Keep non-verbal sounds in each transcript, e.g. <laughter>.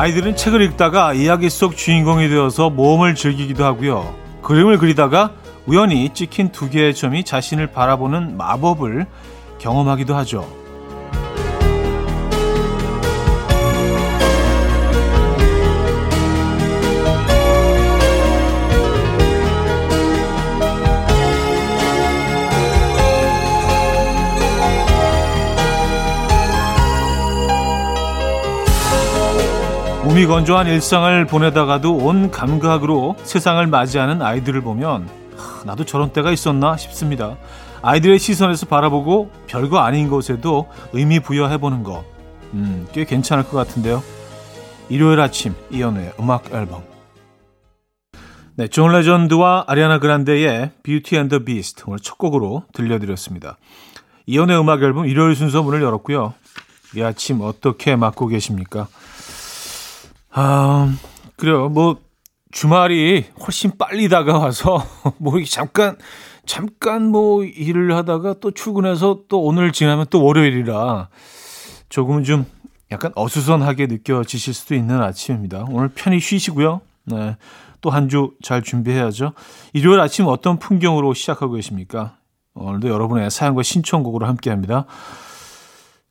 아이들은 책을 읽다가 이야기 속 주인공이 되어서 모험을 즐기기도 하고요. 그림을 그리다가 우연히 찍힌 두 개의 점이 자신을 바라보는 마법을 경험하기도 하죠. 몹시 건조한 일상을 보내다가도 온 감각으로 세상을 맞이하는 아이들을 보면 나도 저런 때가 있었나 싶습니다. 아이들의 시선에서 바라보고 별거 아닌 것에도 의미 부여해보는 거, 음, 꽤 괜찮을 것 같은데요. 일요일 아침 이현우의 음악 앨범. 네, 존 레전드와 아리아나 그란데의 Beauty and the Beast 오늘 첫 곡으로 들려드렸습니다. 이현우의 음악 앨범 일요일 순서 문을 열었고요. 이 아침 어떻게 맞고 계십니까? 아, 그래요. 뭐, 주말이 훨씬 빨리 다가와서, <laughs> 뭐, 잠깐, 잠깐 뭐, 일을 하다가 또 출근해서 또 오늘 지나면 또 월요일이라 조금은 좀 약간 어수선하게 느껴지실 수도 있는 아침입니다. 오늘 편히 쉬시고요. 네. 또 한 주 잘 준비해야죠. 일요일 아침 어떤 풍경으로 시작하고 계십니까? 오늘도 여러분의 사연과 신청곡으로 함께 합니다.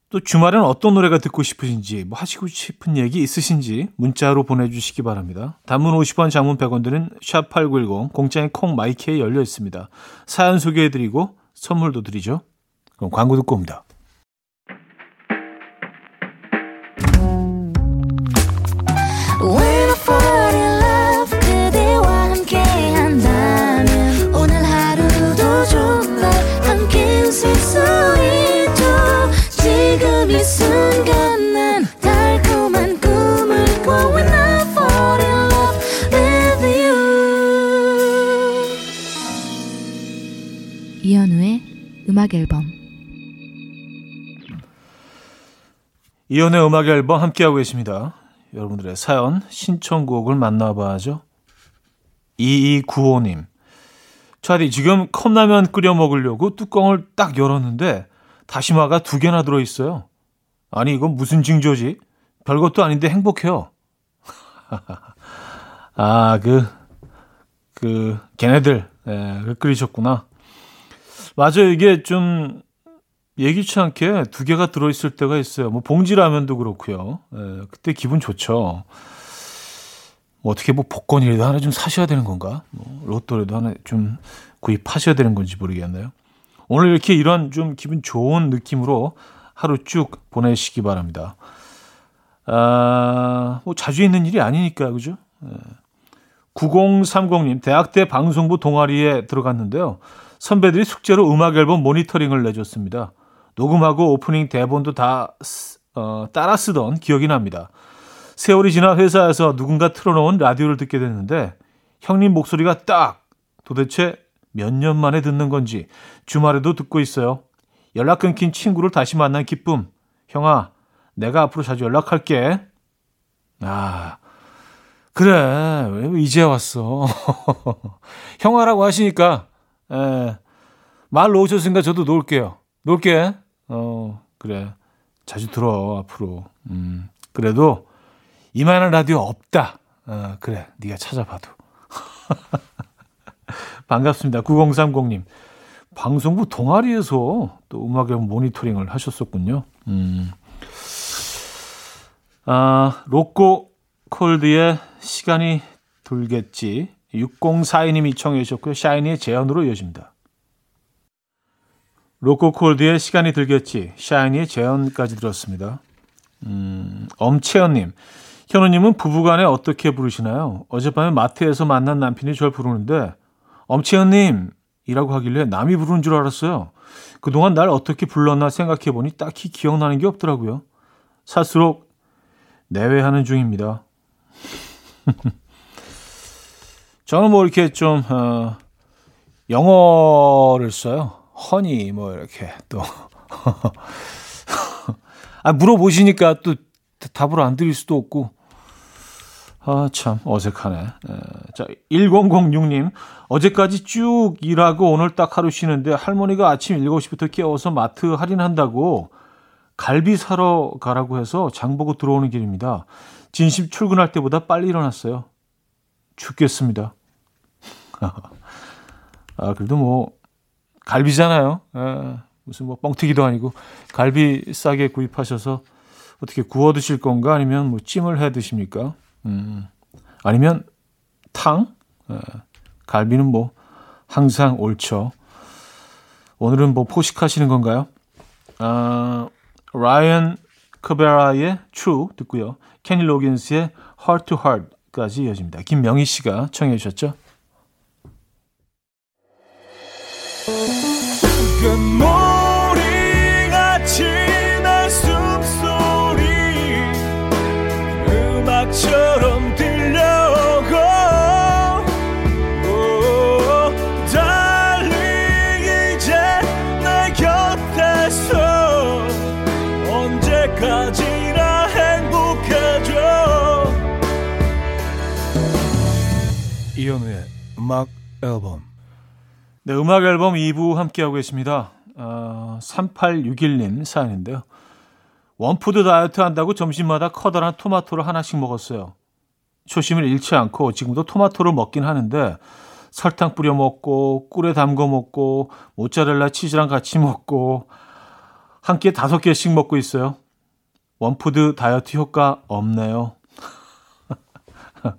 또 주말에는 어떤 노래가 듣고 싶으신지 뭐 하시고 싶은 얘기 있으신지 문자로 보내주시기 바랍니다. 단문 50원 장문 100원 드는 샵8910 공짜인 콩 마이크에 열려 있습니다. 사연 소개해드리고 선물도 드리죠. 그럼 광고 듣고 옵니다. 이연의 음악 앨범 함께하고 계십니다. 여러분들의 사연, 신청곡을 만나봐야죠. 2295님. 차디, 지금 컵라면 끓여 먹으려고 뚜껑을 딱 열었는데 다시마가 두 개나 들어있어요. 아니, 이건 무슨 징조지? 별것도 아닌데 행복해요. <laughs> 아, 그, 그, 걔네들, 예, 그 끓이셨구나. 맞아요. 이게 좀 예기치 않게 두 개가 들어있을 때가 있어요. 뭐 봉지 라면도 그렇고요. 예, 그때 기분 좋죠. 뭐 어떻게 뭐 복권이라도 하나 좀 사셔야 되는 건가? 뭐 로또라도 하나 좀 구입하셔야 되는 건지 모르겠네요. 오늘 이렇게 이런 좀 기분 좋은 느낌으로 하루 쭉 보내시기 바랍니다. 아, 뭐 자주 있는 일이 아니니까, 그죠? 예. 9030님, 대학 때 방송부 동아리에 들어갔는데요. 선배들이 숙제로 음악 앨범 모니터링을 내줬습니다. 녹음하고 오프닝 대본도 다 어, 따라 쓰던 기억이 납니다. 세월이 지나 회사에서 누군가 틀어놓은 라디오를 듣게 됐는데 형님 목소리가 딱 도대체 몇 년 만에 듣는 건지 주말에도 듣고 있어요. 연락 끊긴 친구를 다시 만난 기쁨. 형아, 내가 앞으로 자주 연락할게. 아, 그래. 왜 이제 왔어? <laughs> 형아라고 하시니까 에, 말 놓으셨으니까 저도 놓을게요. 놓을게. 어, 그래. 자주 들어, 앞으로. 음, 그래도 이만한 라디오 없다. 어, 그래. 네가 찾아봐도. <laughs> 반갑습니다. 9030님. 방송부 동아리에서 또 음악 앨범 모니터링을 하셨었군요. 음. 아, 로꼬 콜드의 시간이 들겠지 6042님이 청해 주셨고요. 샤이니의 재연으로 이어집니다. 로꼬 콜드의 시간이 들겠지. 샤이니의 재연까지 들었습니다. 음, 엄채연님. 현우님은 부부간에 어떻게 부르시나요? 어젯밤에 마트에서 만난 남편이 절 부르는데 엄채연님 이라고 하길래 남이 부르는 줄 알았어요. 그동안 날 어떻게 불렀나 생각해보니 딱히 기억나는 게 없더라고요. 살수록 내외하는 중입니다. <laughs> 저는 뭐 이렇게 좀 어, 영어를 써요. 허니 뭐 이렇게 또 <laughs> 아, 물어보시니까 또 답을 안 드릴 수도 없고 아 참 어색하네. 에, 자 1006님 어제까지 쭉 일하고 오늘 딱 하루 쉬는데 할머니가 아침 7시부터 깨워서 마트 할인한다고 갈비 사러 가라고 해서 장 보고 들어오는 길입니다. 진심 출근할 때보다 빨리 일어났어요. 죽겠습니다. <laughs> 아, 그래도 뭐, 갈비잖아요. 아, 무슨 뭐 뻥튀기도 아니고, 갈비 싸게 구입하셔서 어떻게 구워 드실 건가? 아니면 뭐 찜을 해 드십니까? 음, 아니면 탕? 아, 갈비는 뭐, 항상 옳죠. 오늘은 뭐 포식하시는 건가요? 아, 라이언 커베라의 True 듣고요. 케니 로긴스의 Heart to Heart까지 이어집니다. 김명희 씨가 청해 주셨죠? 금모리같이 날 숨소리 음악처럼 들려오고 달리 이제 내 곁에서 행복해져. 이현우의 음악 앨범 네, 음악 앨범 2부 함께하고 계십니다. 어, 3861님 사연인데요. 원푸드 다이어트 한다고 점심마다 커다란 토마토를 하나씩 먹었어요. 초심을 잃지 않고 지금도 토마토를 먹긴 하는데 설탕 뿌려 먹고 꿀에 담궈 먹고 모짜렐라 치즈랑 같이 먹고 한 끼에 다섯 개씩 먹고 있어요. one food 다이어트 효과 없네요. <laughs>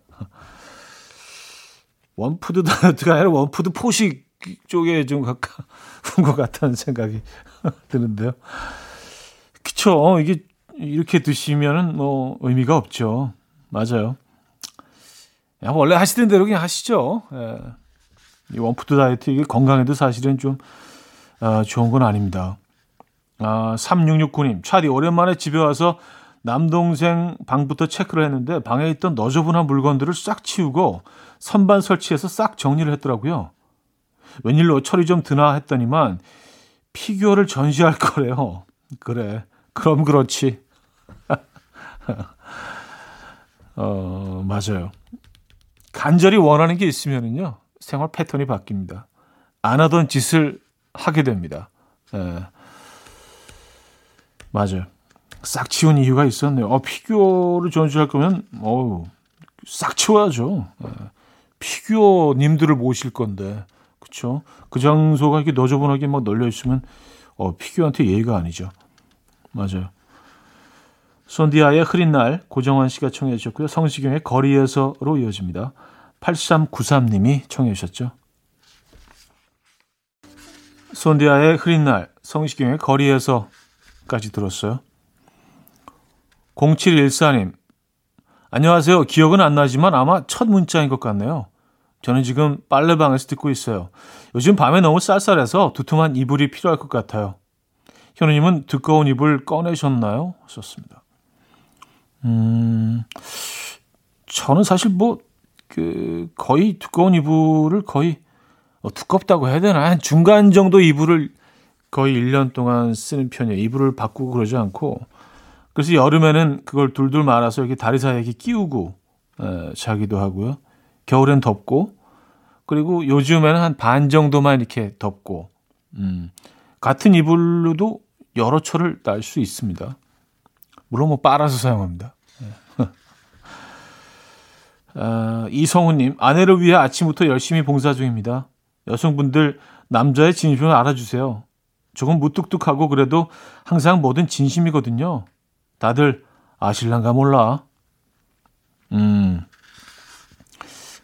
one food 다이어트가 아니라 one food 포식 쪽에 좀 가까운 <laughs> 것 같다는 생각이 <laughs> 드는데요. 그쵸. 이게 이렇게 드시면은 뭐 의미가 없죠. 맞아요. 야, 원래 하시던 대로 그냥 하시죠. 예. 이 원푸드 다이어트 이게 건강에도 사실은 좀 아, 좋은 건 아닙니다. 아, 3669님, 차디 오랜만에 집에 와서 남동생 방부터 체크를 했는데 방에 있던 너저분한 물건들을 싹 치우고 선반 설치해서 싹 정리를 했더라고요. 웬일로 철이 좀 드나 했더니만 피규어를 전시할 거래요. 그래. 그럼 그렇지. <laughs> 어, 맞아요. 간절히 원하는 게 있으면은요, 생활 패턴이 바뀝니다. 안 하던 짓을 하게 됩니다. 예. 맞아요. 싹 치운 이유가 있었네요. 어, 피규어를 전시할 거면, 어우, 싹 치워야죠. 예. 피규어님들을 모실 건데. 그렇죠. 그 장소가 이렇게 너저분하게 막 널려 있으면 어, 피규어한테 예의가 아니죠. 맞아요. 손디아의 흐린 날 고정환 씨가 청해 주셨고요. 성시경의 거리에서로 이어집니다. 8393님이 청해 주셨죠. 손디아의 흐린 날, 성시경의 거리에서까지 들었어요. 0714님, 안녕하세요. 기억은 안 나지만 아마 첫 문자인 것 같네요. 저는 지금 빨래방에서 듣고 있어요. 요즘 밤에 너무 쌀쌀해서 두툼한 이불이 필요할 것 같아요. 현우님은 두꺼운 이불 꺼내셨나요? 썼습니다. 음, 저는 사실 뭐, 그, 거의 두꺼운 이불을 거의, 어, 두껍다고 해야 되나? 한 중간 정도 이불을 거의 1년 동안 쓰는 편이에요. 이불을 바꾸고 그러지 않고. 그래서 여름에는 그걸 둘둘 말아서 이렇게 다리 사이에 이렇게 끼우고, 에, 자기도 하고요. 겨울엔 덥고 그리고 요즘에는 한 반 정도만 이렇게 덥고 음, 같은 이불로도 여러 철을 날수 있습니다. 물론 뭐 빨아서 사용합니다. <laughs> 아, 이성우님 아내를 위해 아침부터 열심히 봉사 중입니다. 여성분들 남자의 진심을 알아주세요. 조금 무뚝뚝하고 그래도 항상 뭐든 진심이거든요. 다들 아실란가 몰라. 음,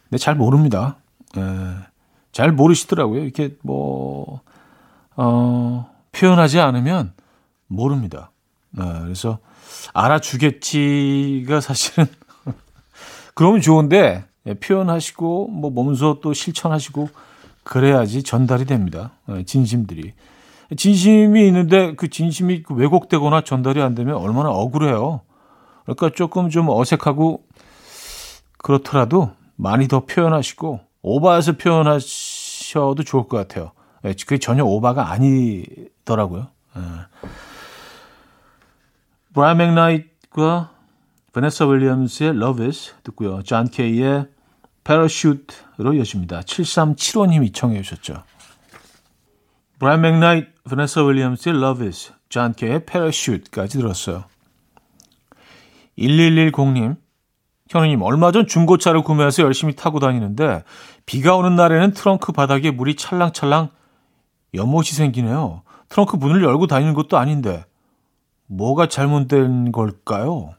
근데 잘 모릅니다. 에, 예. 잘 모르시더라고요. 이렇게 뭐, 어, 표현하지 않으면 모릅니다. 에, 네, 그래서 알아주겠지가 사실은 <laughs> 그러면 좋은데 예, 표현하시고 뭐 몸소 또 실천하시고 그래야지 전달이 됩니다. 에, 예, 진심들이. 진심이 있는데 그 진심이 왜곡되거나 전달이 안 되면 얼마나 억울해요. 그러니까 조금 좀 어색하고 그렇더라도 많이 더 표현하시고 오버해서 표현하셔도 좋을 것 같아요. 예, 그게 전혀 오바가 아니더라고요. 예. 브라이언 맥나이트과 베네사 윌리엄스의 Love Is 듣고요. 존 케이의 Parachute로 이어집니다. 7375님이 청해 주셨죠. 브라이언 맥나이트, 베네사 윌리엄스의 Love Is, 존 케이의 Parachute까지 들었어요. 1110님, 현우님, 얼마 전 중고차를 구매해서 열심히 타고 다니는데 비가 오는 날에는 트렁크 바닥에 물이 찰랑찰랑 연못이 생기네요. 트렁크 문을 열고 다니는 것도 아닌데 뭐가 잘못된 걸까요?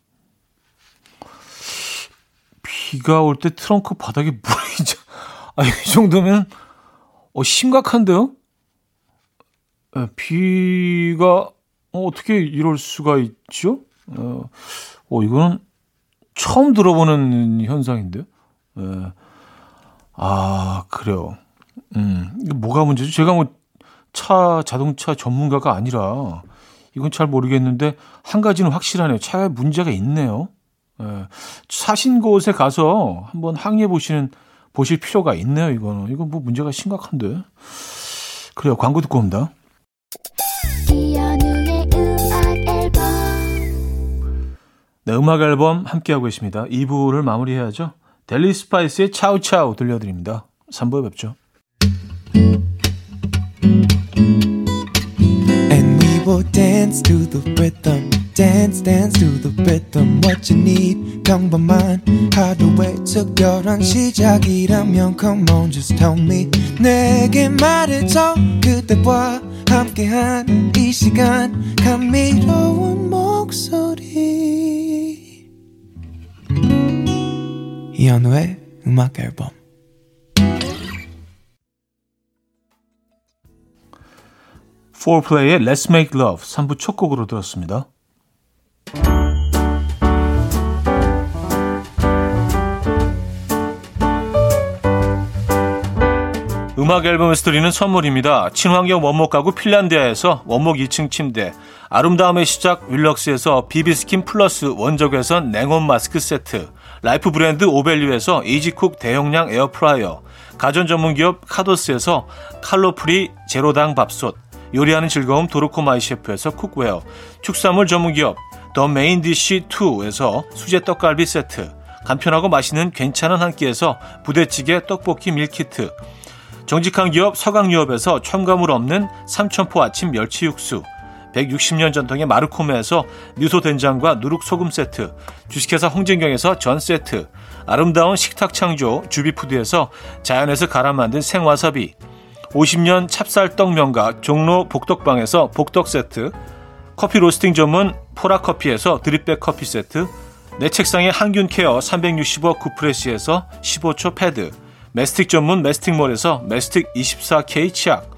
비가 올 때 트렁크 바닥에 물이 <laughs> 아, 이 정도면 어, 심각한데요? 에, 비가 어, 어떻게 이럴 수가 있죠? 어, 어 이거는 처음 들어보는 현상인데요. 예. 아, 그래요. 음, 이게 뭐가 문제죠? 제가 뭐 차, 자동차 전문가가 아니라 이건 잘 모르겠는데 한 가지는 확실하네요. 차에 문제가 있네요. 예. 사신 곳에 가서 한번 항의해 보시는, 보실 필요가 있네요. 이거는. 이건 뭐 문제가 심각한데. 그래요. 광고 듣고 옵니다. 네, 음악 앨범 함께하고 계십니다. 2부를 마무리해야죠. 델리 스파이스의 차우차우 들려드립니다. 3부에 뵙죠. Dance to the rhythm. dance dance to the rhythm what you need 평범한 하루의 특별한 시작이라면 come on just tell me 내게 말해줘 그대와 함께한 이 시간 감미로운 목 이현우의 음악 앨범 포플레이의 Let's Make Love 3부 첫 곡으로 들었습니다. 음악 앨범에서 드리는 선물입니다. 친환경 원목 가구 핀란디아에서 원목 2층 침대, 아름다움의 시작 윌럭스에서 비비스킨 플러스 원적외선 냉온 마스크 세트, 라이프 브랜드 오벨류에서 이지쿡 대용량 에어프라이어, 가전 전문 기업 카도스에서 칼로프리 제로당 밥솥, 요리하는 즐거움 도루코 마이 셰프에서 쿡웨어, 축산물 전문 기업 더 메인 디쉬 2에서 수제 떡갈비 세트, 간편하고 맛있는 괜찮은 한 끼에서 부대찌개 떡볶이 밀키트, 정직한 기업 서강유업에서 첨가물 없는 삼천포 아침 멸치 육수, 160년 전통의 마르코메에서 미소 된장과 누룩소금 세트, 주식회사 홍진경에서 전 세트, 아름다운 식탁 창조 주비푸드에서 자연에서 갈아 만든 생와사비, 50년 찹쌀떡 명가 종로 복덕방에서 복덕 세트, 커피 로스팅 전문 포라커피에서 드립백 커피 세트, 내 책상의 항균 케어 365 구프레시에서 15초 패드, 메스틱 전문 메스틱몰에서 메스틱 24K 치약,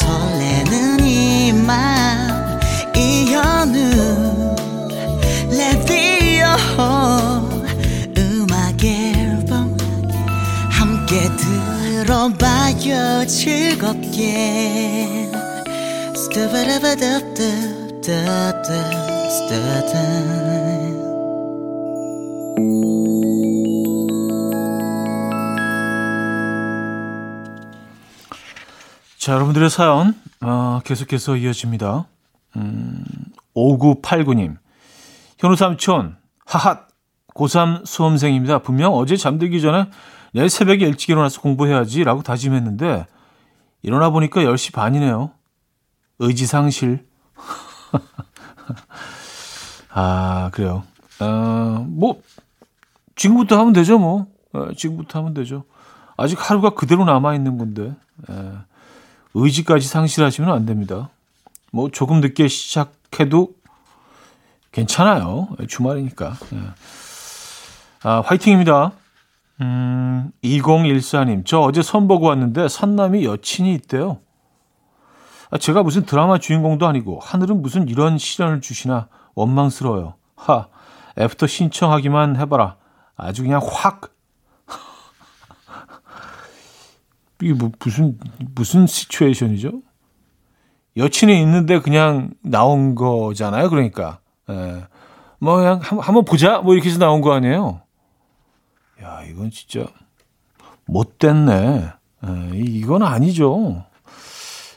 설레는 이맘 이현우 레디오 음악 앨범 함께 들어봐요. 즐겁게. 스타바라바다다다다다 자, 여러분들의 사연 어, 계속해서 이어집니다. 음, 5989님. 현우 삼촌, 하핫, 고3 수험생입니다. 분명 어제 잠들기 전에 내일 새벽에 일찍 일어나서 공부해야지 라고 다짐했는데 일어나 보니까 10시 반이네요. 의지상실. <laughs> 아, 그래요. 어, 뭐, 지금부터 하면 되죠, 뭐. 어, 지금부터 하면 되죠. 아직 하루가 그대로 남아있는 건데. 에. 의지까지 상실하시면 안 됩니다. 뭐 조금 늦게 시작해도 괜찮아요. 주말이니까. 예. 아, 화이팅입니다. 음, 2014님, 저 어제 선 보고 왔는데 선남이 여친이 있대요. 아, 제가 무슨 드라마 주인공도 아니고 하늘은 무슨 이런 시련을 주시나 원망스러워요. 하, 애프터 신청하기만 해봐라. 아주 그냥 확 이게 뭐 무슨 무슨 시츄에이션이죠? 여친이 있는데 그냥 나온 거잖아요. 그러니까 예. 뭐 그냥 한, 한번 보자 뭐 이렇게 해서 나온 거 아니에요. 야 이건 진짜 못 됐네. 예, 이건 아니죠.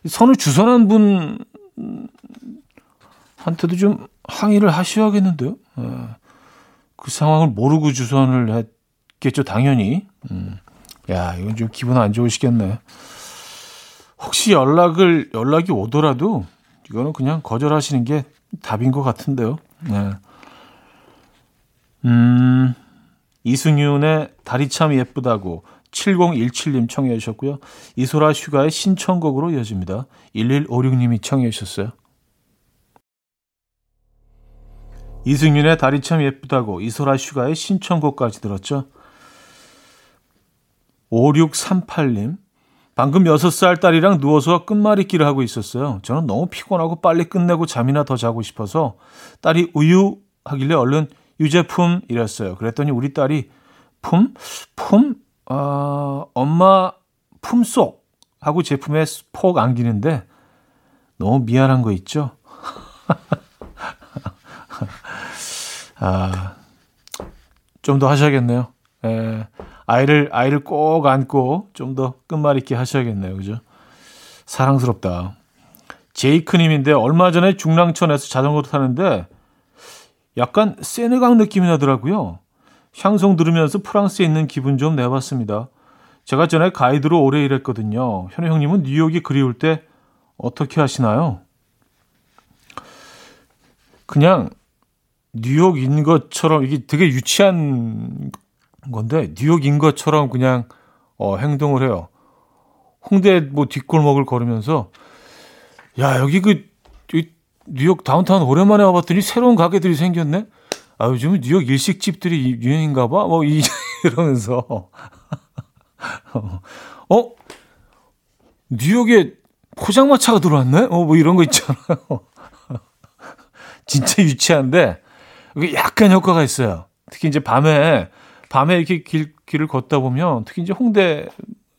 선을 주선한 분 한테도 좀 항의를 하셔야겠는데요. 예. 그 상황을 모르고 주선을 했겠죠, 당연히. 음. 야, 이건 좀 기분 안 좋으시겠네. 혹시 연락을, 연락이 오더라도 이거는 그냥 거절하시는 게 답인 것 같은데요. 네. 음, 이승윤의 다리 참 예쁘다고 7017님 청해 주셨고요. 이소라 슈가의 신청곡으로 이어집니다. 1156님이 청해 주셨어요. 이승윤의 다리 참 예쁘다고 이소라 슈가의 신청곡까지 들었죠. 5638님. 방금 6살 딸이랑 누워서 끝말잇기를 하고 있었어요. 저는 너무 피곤하고 빨리 끝내고 잠이나 더 자고 싶어서 딸이 우유 하길래 얼른 유제품 이랬어요. 그랬더니 우리 딸이 품? 품? 어, 엄마 품속 하고 제품에 폭 안기는데 너무 미안한 거 있죠? <laughs> 아, 좀 더 하셔야겠네요. 에, 아이를, 아이를 꼭 안고 좀 더 끝말잇기 하셔야겠네요. 그죠? 사랑스럽다. 제이크 님인데 얼마 전에 중랑천에서 자전거 타는데 약간 세네강 느낌이 나더라고요. 향송 들으면서 프랑스에 있는 기분 좀 내봤습니다. 제가 전에 가이드로 오래 일했거든요. 현우 형님은 뉴욕이 그리울 때 어떻게 하시나요? 그냥 뉴욕인 것처럼 이게 되게 유치한 건데 뉴욕인 것처럼 그냥 어, 행동을 해요. 홍대 뭐 뒷골목을 걸으면서 야 여기 그 뉴욕 다운타운 오랜만에 와봤더니 새로운 가게들이 생겼네. 아 요즘은 뉴욕 일식집들이 유행인가 봐. 뭐 이, <laughs> 이러면서 <laughs> 어 뉴욕에 포장마차가 들어왔네. 어 뭐 이런 거 있잖아요. <laughs> 진짜 유치한데 이게 약간 효과가 있어요. 특히 이제 밤에 밤에 이렇게 길, 길을 걷다 보면 특히 이제 홍대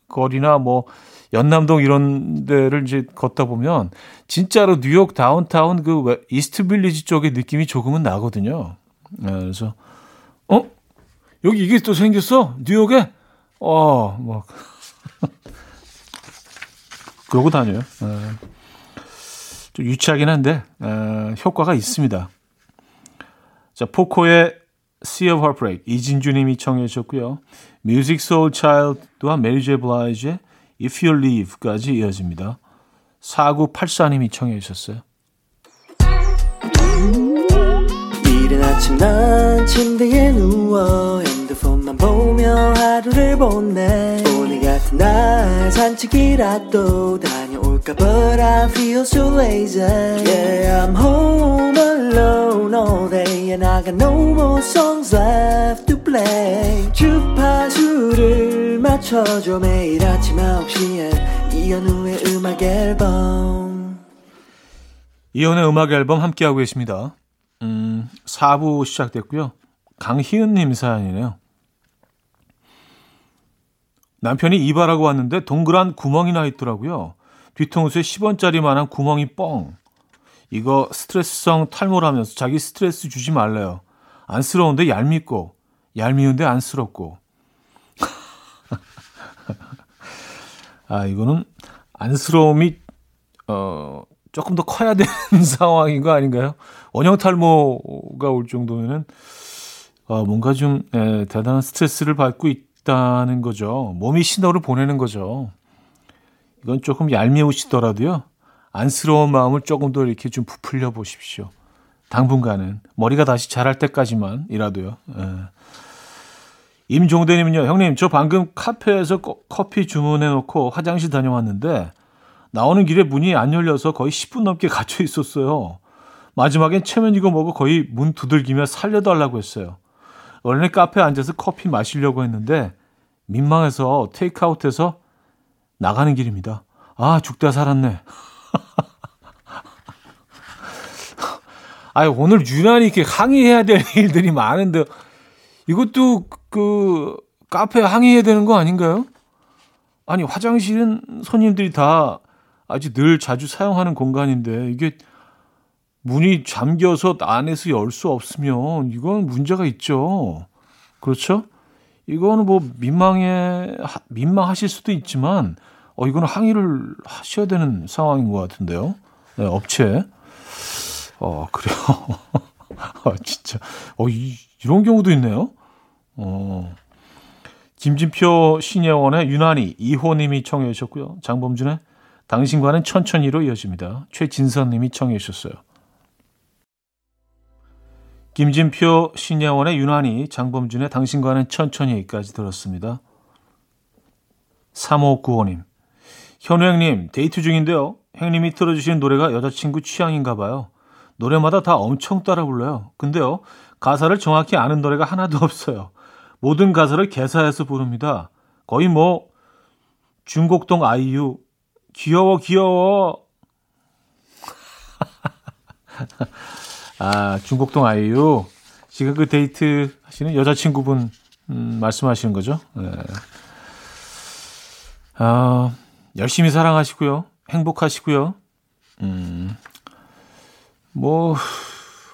거리나 뭐 연남동 이런 데를 이제 걷다 보면 진짜로 뉴욕 다운타운 그 이스트 빌리지 쪽의 느낌이 조금은 나거든요. 네, 그래서 어 여기 이게 또 생겼어 뉴욕에 어뭐 <laughs> 그러고 다녀요. 네. 좀 유치하긴 한데 에, 효과가 있습니다. 자, 포코의 Sea of Heartbreak 이진주 님이 청해 주셨고요. Musiq Soulchild 또한 메리 제이 블라이즈의 If You Leave까지 이어집니다. 4984님이 청해 주셨어요. 이른 아침 난 침대에 누워 핸드폰만 보며 하루를 보내 오늘 같은 날 산책이라도 다 볼까 But I feel so lazy. Yeah I'm home alone all day And I got no more songs left to play. 주파수를 맞춰줘 매일 아침 9시에. 이현우의 음악 앨범. 이현우의 음악 앨범 함께하고 계십니다. 음, 4부 시작됐고요. 강희은님 사연이네요. 남편이 이발하고 왔는데 동그란 구멍이 나 있더라고요. 뒤통수에 10원짜리만한 구멍이 뻥. 이거 스트레스성 탈모라면서 자기 스트레스 주지 말래요. 안쓰러운데 얄밉고, 얄미운데 안쓰럽고. <laughs> 아, 이거는 안쓰러움이, 어, 조금 더 커야 되는 <laughs> 상황인 거 아닌가요? 원형 탈모가 올 정도면은, 어, 뭔가 좀, 에, 대단한 스트레스를 받고 있다는 거죠. 몸이 신호를 보내는 거죠. 이건 조금 얄미우시더라도요. 안쓰러운 마음을 조금 더 이렇게 좀 부풀려 보십시오. 당분간은 머리가 다시 자랄 때까지만이라도요. 예. 임종대님은요, 형님, 저 방금 카페에서 커피 주문해 놓고 화장실 다녀왔는데 나오는 길에 문이 안 열려서 거의 10분 넘게 <laughs> 갇혀 있었어요. 마지막엔 체면 이고 뭐고 거의 문 두들기며 살려달라고 했어요. 원래 카페에 앉아서 커피 마시려고 했는데 민망해서 테이크아웃해서 나가는 길입니다. 아, 죽다 살았네. 아, 오늘 유난히 이렇게 항의해야 될 <laughs> 일들이 많은데 이것도 그 카페 항의해야 되는 거 아닌가요? 아니, 화장실은 손님들이 다 아주 늘 자주 사용하는 공간인데 이게 문이 잠겨서 안에서 열 수 없으면 이건 문제가 있죠. 그렇죠? 이거는 뭐 민망해 민망하실 수도 있지만 어 이거는 항의를 하셔야 되는 상황인 것 같은데요. 네, 업체. 어 그래요. <laughs> 아 진짜 어 이, 이런 경우도 있네요. 어 김진표 신예원의 유난히 이호님이 청해 주셨고요. 장범준의 당신과는 천천히로 이어집니다. 최진선님이 청해 주셨어요. 김진표, 신예원의 유난히, 장범준의 당신과는 천천히까지 들었습니다. 3595님. 현우 형님, 데이트 중인데요. 형님이 틀어주시는 노래가 여자친구 취향인가 봐요. 노래마다 다 엄청 따라 불러요. 근데요, 가사를 정확히 아는 노래가 하나도 <laughs> 없어요. 모든 가사를 개사해서 부릅니다. 거의 뭐, 중곡동 아이유, 귀여워, 귀여워. <laughs> 아, 중곡동 아이유. 지금 그 데이트 하시는 여자친구분, 음, 말씀하시는 거죠? 네. 아, 열심히 사랑하시고요. 행복하시고요. 음, 뭐,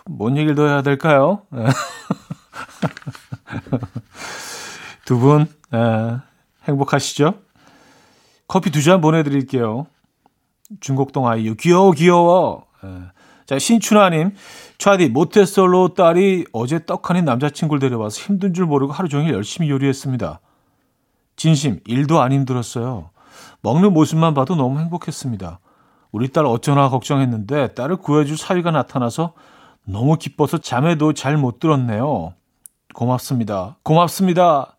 뭔 얘기를 더 해야 될까요? 네. <laughs> 두 분, 에, 행복하시죠? 커피 두 잔 보내드릴게요. 중곡동 아이유. 귀여워, 귀여워. 에. 자, 신춘하님. 차디, 모태솔로 딸이 어제 떡하니 남자친구를 데려와서 힘든 줄 모르고 하루 종일 열심히 요리했습니다. 진심, 일도 안 힘들었어요. 먹는 모습만 봐도 너무 행복했습니다. 우리 딸 어쩌나 걱정했는데 딸을 구해줄 사위가 나타나서 너무 기뻐서 잠에도 잘 못 들었네요. 고맙습니다. 고맙습니다.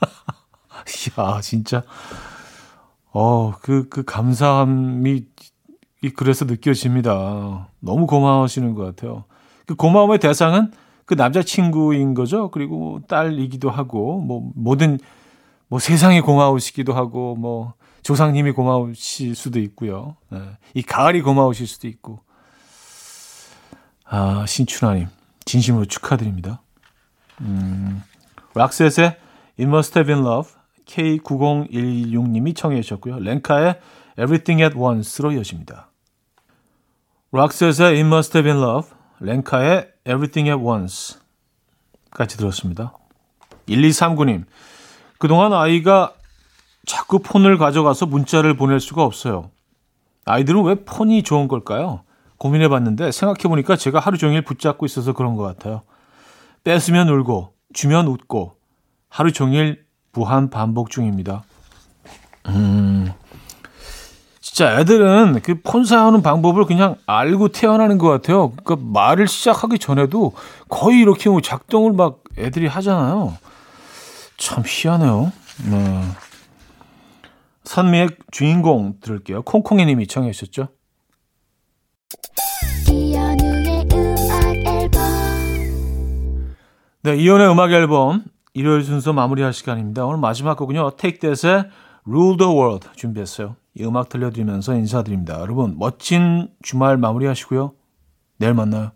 <laughs> 야, 진짜. 어, 그, 그 감사함이 그래서 느껴집니다. 너무 고마워하시는 것 같아요. 그 고마움의 대상은 그 남자친구인 거죠. 그리고 딸이기도 하고, 뭐, 모든, 뭐 세상이 고마우시기도 하고, 뭐, 조상님이 고마우실 수도 있고요. 네. 이 가을이 고마우실 수도 있고. 아, 신춘하님. 진심으로 축하드립니다. 음, 락셋의 It Must Have Been Love, K9016님이 청해 주셨고요. 렌카의 Everything at Once로 이어집니다. 락셋의 It Must Have Been Love, 렌카의 Everything at Once 같이 들었습니다. 1239님, 그동안 아이가 자꾸 폰을 가져가서 문자를 보낼 수가 없어요. 아이들은 왜 폰이 좋은 걸까요? 고민해 봤는데 생각해 보니까 제가 하루 종일 붙잡고 있어서 그런 것 같아요. 뺏으면 울고, 주면 웃고, 하루 종일 무한 반복 중입니다. 음, 진짜 애들은 그 폰 사용하는 방법을 그냥 알고 태어나는 것 같아요. 그러니까 말을 시작하기 전에도 거의 이렇게 뭐 작동을 막 애들이 하잖아요. 참 희한해요. 네. 선미의 주인공 들을게요. 콩콩이 님이 청해 주셨죠. 네, 이연의 음악 앨범 일요일 순서 마무리할 시간입니다. 오늘 마지막 곡은요. Take That의 Rule the World 준비했어요. 이 음악 들려드리면서 인사드립니다. 여러분 멋진 주말 마무리하시고요. 내일 만나요.